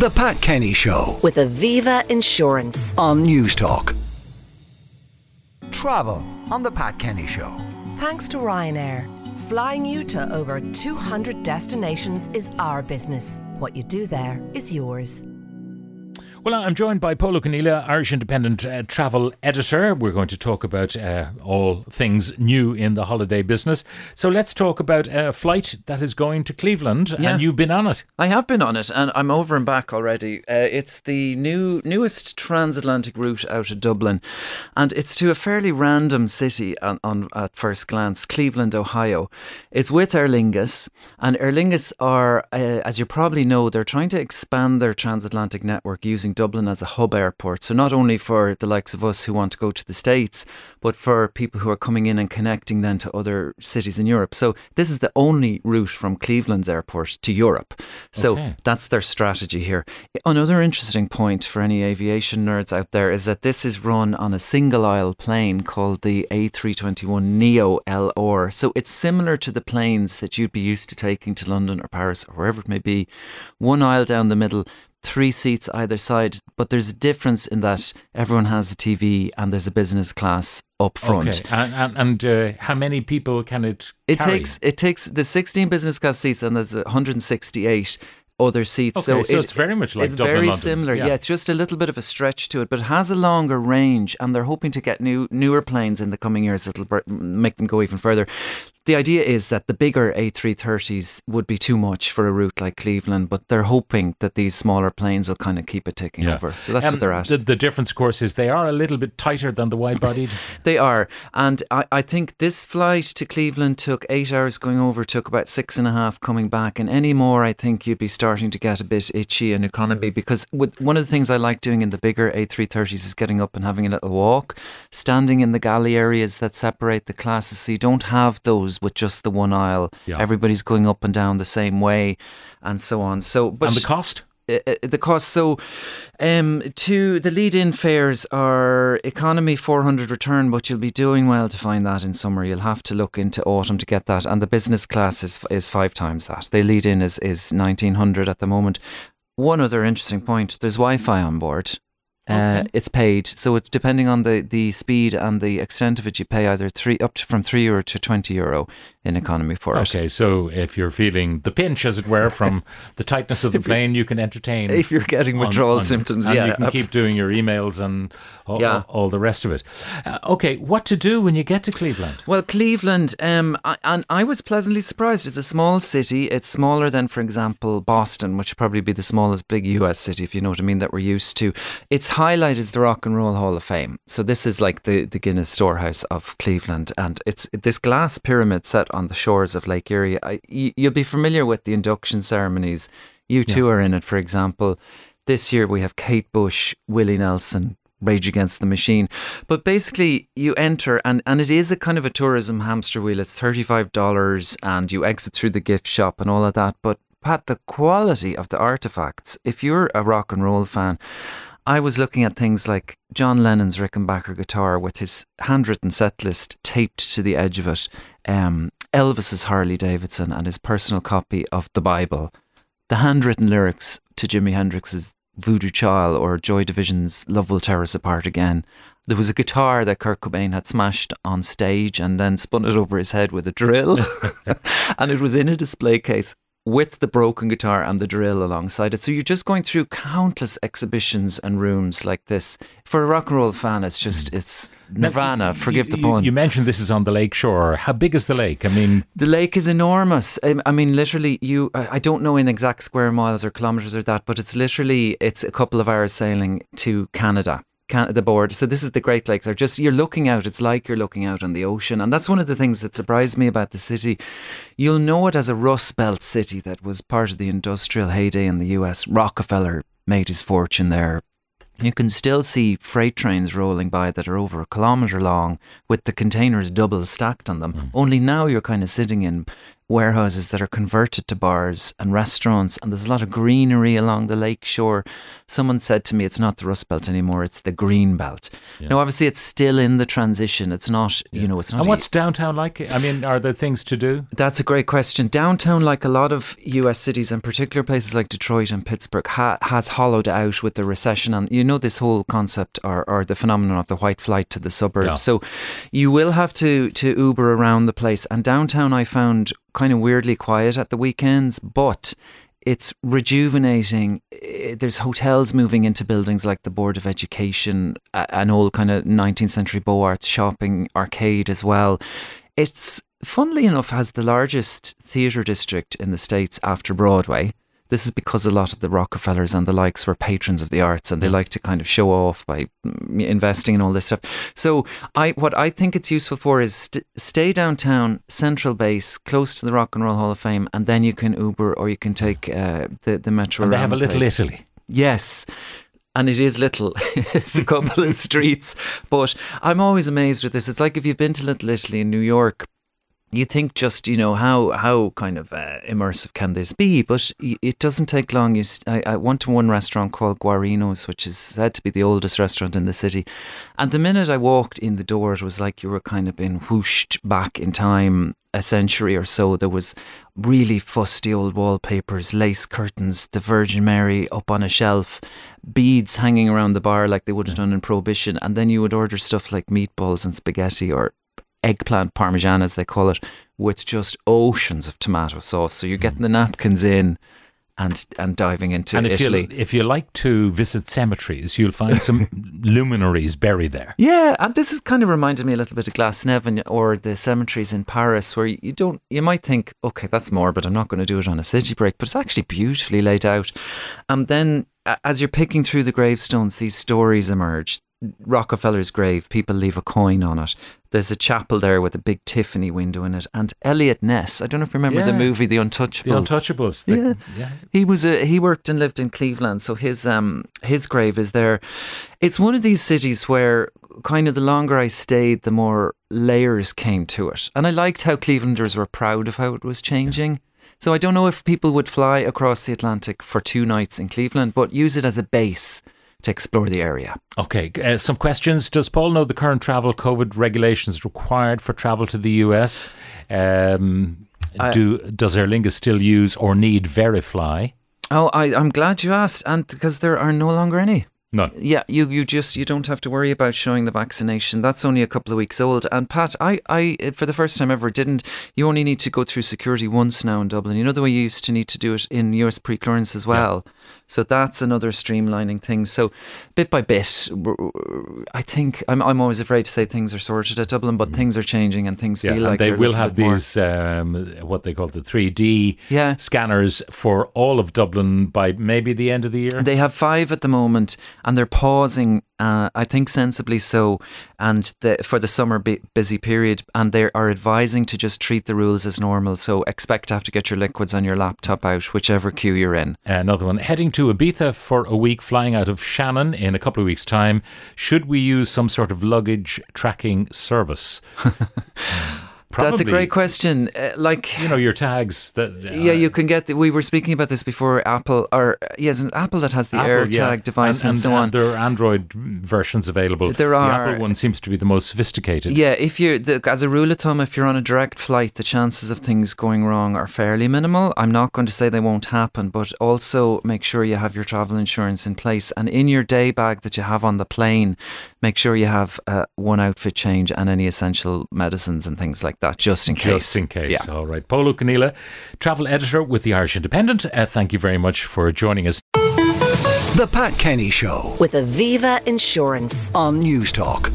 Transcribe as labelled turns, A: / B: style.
A: The Pat Kenny Show
B: with Aviva Insurance.
A: on Newstalk. Travel on The Pat Kenny Show.
B: Thanks to Ryanair. Flying you to over 200 destinations is our business. What you do there is yours.
C: Well, I'm joined by Pol Ó Conghaile, Irish Independent uh, travel editor. We're going to talk about uh, all things new in the holiday business. So let's talk about a flight that is going to Cleveland,
D: Yeah.
C: and you've been on it.
D: I have been on it, and I'm over and back already. Uh, it's the new newest transatlantic route out of Dublin, and it's to a fairly random city on, on at first glance, Cleveland, Ohio. It's with Aer Lingus, and Aer Lingus are, uh, as you probably know, they're trying to expand their transatlantic network using Dublin as a hub airport. So not only for the likes of us who want to go to the states, but for people who are coming in and connecting then to other cities in Europe. So this is the only route from Cleveland's airport to Europe. So
C: Okay.
D: that's their strategy here. Another interesting point for any aviation nerds out there is that this is run on a single aisle plane called the A321 Neo LR. So it's similar to the planes that you'd be used to taking to London or Paris or wherever it may be. One aisle down the middle. Three seats either side, but there's a difference in that everyone has a TV and there's a business class up front.
C: Okay. And, and, and uh, how many people can it
D: It
C: carry?
D: takes it takes the 16 business class seats and there's 168 other seats.
C: Okay,
D: so,
C: so
D: it-
C: it's very much like
D: it's
C: Dublin,
D: very
C: London.
D: similar.
C: Yeah.
D: Yeah. it's just a little bit of a stretch to it, but it has a longer range, and they're hoping to get new newer planes in the coming years that'll make them go even further. The idea is that the bigger A330s would be too much for a route like Cleveland, but they're hoping that these smaller planes will kind of keep it ticking over. So that's
C: Um,
D: what they're at.
C: The, the difference, of course, is they are a little bit tighter than the wide-bodied.
D: They are. And I, I think this flight to Cleveland took eight hours going over, took about six and a half coming back. And any more, I think you'd be starting to get a bit itchy in economy because with, one of the things I like doing in the bigger A330s is getting up and having a little walk, standing in the galley areas that separate the classes. So you don't have those with just the one aisle.
C: Yeah.
D: Everybody's going up and down the same way and so on. So, but
C: and the cost?
D: Uh, uh, the cost. So, um, to the lead-in fares are economy 400 return, but you'll be doing well to find that in summer. You'll have to look into autumn to get that, and the business class is is five times that. The lead-in is is 1900 at the moment. One other interesting point: there's Wi-Fi on board. Uh,
C: Okay.
D: it's paid, so it's depending on the, the speed and the extent of it. You pay either three up to from three euro to twenty euro in economy for it.
C: Okay, so if you're feeling the pinch, as it were, from the tightness of the plane, you can entertain.
D: If you're getting withdrawal
C: on-
D: symptoms,
C: and
D: yeah,
C: you can
D: abs-
C: keep doing your emails and all,
D: Yeah.
C: all, all the rest of it. Uh, okay, what to do when you get to Cleveland?
D: Well, Cleveland, um, I, and I was pleasantly surprised. It's a small city. It's smaller than, for example, Boston, which would probably be the smallest big US city, if you know what I mean, that we're used to. It's highlighted is the Rock and Roll Hall of Fame. So this is like the, the Guinness storehouse of Cleveland. And it's this glass pyramid set on the shores of Lake Erie. I, you, you'll be familiar with the induction ceremonies. U2 are in it, for example. This year we have Kate Bush, Willie Nelson, Rage Against the Machine. But basically, you enter, and, and it is a kind of a tourism hamster wheel. It's $35 and you exit through the gift shop and all of that. But Pat, the quality of the artifacts, if you're a rock and roll fan, I was looking at things like John Lennon's Rickenbacker guitar with his handwritten set list taped to the edge of it, um, Elvis's Harley Davidson, and his personal copy of the Bible, the handwritten lyrics to Jimi Hendrix's Voodoo Child or Joy Division's Love Will Tear Us Apart Again. There was a guitar that Kurt Cobain had smashed on stage and then spun it over his head with a drill. and it was in a display case with the broken guitar and the drill alongside it. So you're just going through countless exhibitions and rooms like this. For a rock and roll fan, it's just, hmm. it's nirvana, forgive
C: you,
D: the pun.
C: You, mentioned this is on the lake shore. How big is the lake? I mean,
D: The lake is enormous. I I mean, literally, you. I I don't know in exact square miles or kilometers or that, but it's literally it's a couple of hours sailing to Canada. Can- the board. So this is the Great Lakes. Are just you're looking out. It's like you're looking out on the ocean, and that's one of the things that surprised me about the city. You'll know it as a Rust Belt city that was part of the industrial heyday in the U.S. Rockefeller made his fortune there. You can still see freight trains rolling by that are over a kilometre long with the containers double stacked on them. Mm. Only now you're kind of sitting in warehouses that are converted to bars and restaurants, and there's a lot of greenery along the lake shore. Someone said to me, it's not the Rust Belt anymore, it's the Green Belt. Now, obviously, it's still in the transition. It's not, you know, it's not.
C: And what's downtown like? I mean, are there things to do?
D: that's a great question. Downtown, like a lot of US cities, and particular places like Detroit and Pittsburgh, ha- has hollowed out with the recession. And you know, this whole concept or, or the phenomenon of the white flight to the suburbs.
C: Yeah.
D: So you will have to, to Uber around the place. And downtown, I found kind of weirdly quiet at the weekends, but it's rejuvenating. Eh, There's hotels moving into buildings like the Board of Education, an old kind of 19th century Beaux Arts shopping arcade as well. It's funnily enough has the largest theatre district in the States after Broadway. This is because a lot of the Rockefellers and the likes were patrons of the arts and they like to kind of show off by mm, investing in all this stuff. So I what I think it's useful for is st- stay downtown, central base, close to the Rock and Roll Hall of Fame, and then you can Uber or you can take uh, the the metro.
C: And they have a little
D: place.
C: Italy.
D: Yes. And it is little. it's a couple of streets. But I'm always amazed with this. It's like if you've been to Little Italy in New York, you think just, you know, how how kind of uh, immersive can this be? But it doesn't take long. You, st- I, I went to one restaurant called Guarino's, which is said to be the oldest restaurant in the city. And the minute I walked in the door, it was like you were kind of being whooshed back in time a century or so. There was really fusty old wallpapers, lace curtains, the Virgin Mary up on a shelf, beads hanging around the bar like they would have done in Prohibition. And then you would order stuff like meatballs and spaghetti or eggplant parmesan, as they call it, with just oceans of tomato sauce. So you're getting the napkins in and and diving into
C: and if
D: Italy.
C: you if you like to visit cemeteries, you'll find some luminaries buried there.
D: Yeah, and this has kind of reminded me a little bit of Glasnevin or the cemeteries in Paris, where you don't, you might think, okay, that's morbid. I'm not going to do it on a city break, but it's actually beautifully laid out. And then, as you're picking through the gravestones, these stories emerge. Rockefeller's grave, people leave a coin on it. There's a chapel there with a big Tiffany window in it, and Eliot Ness. I don't know if you remember the movie The Untouchables.
C: The Untouchables. the-
D: Yeah.
C: yeah.
D: He was a, he worked and lived in Cleveland, so his um his grave is there. It's one of these cities where kind of the longer I stayed, the more layers came to it, and I liked how Clevelanders were proud of how it was changing. So I don't know if people would fly across the Atlantic for two nights in Cleveland, but use it as a base to explore the area.
C: Okay, uh, some questions. Does Paul know the current travel COVID regulations required for travel to the US? Um, do does Aer Lingus still use or need VeriFLY?
D: Oh, I, I'm glad you asked, and because there are no longer any.
C: No.
D: Yeah, you, you just you don't have to worry about showing the vaccination. That's only a couple of weeks old. And Pat, I, I for the first time ever didn't. You only need to go through security once now in Dublin. You know the way you used to need to do it in US pre-clearance as well. So that's another streamlining thing. So bit by bit, I think I'm I'm always afraid to say things are sorted at Dublin, but things are changing and things.
C: Yeah,
D: feel
C: and
D: like
C: they will have these um, what they call the 3D
D: Yeah.
C: scanners for all of Dublin by maybe the end of the year.
D: They have five at the moment, and they're pausing. Uh, I think sensibly so, and the, for the summer bu- busy period, and they are advising to just treat the rules as normal. So expect to have to get your liquids on your laptop out, whichever queue you're in.
C: Another one. Heading to Ibiza for a week, flying out of Shannon in a couple of weeks' time. Should we use some sort of luggage tracking service?
D: That's a great question. Uh, like.
C: You know your tags. That uh,
D: yeah, you can get. The, we were speaking about this before. Apple, or yes, an Apple that has the
C: Apple,
D: AirTag
C: yeah.
D: device and,
C: and,
D: so on.
C: There are Android versions available.
D: There are. The.
C: Apple one seems to be the most sophisticated.
D: Yeah, if you're as a rule of thumb, if you're on a direct flight, the chances of things going wrong are fairly minimal. I'm not going to say they won't happen, but also make sure you have your travel insurance in place and in your day bag that you have on the plane. Make sure you have uh, one outfit change and any essential medicines and things like that, just in case.
C: Just in case.
D: Yeah.
C: All right. Pol Ó Conghaile, travel editor with the Irish Independent. Uh, thank you very much for joining us.
A: The Pat Kenny Show
B: With Aviva Insurance.
A: on Newstalk.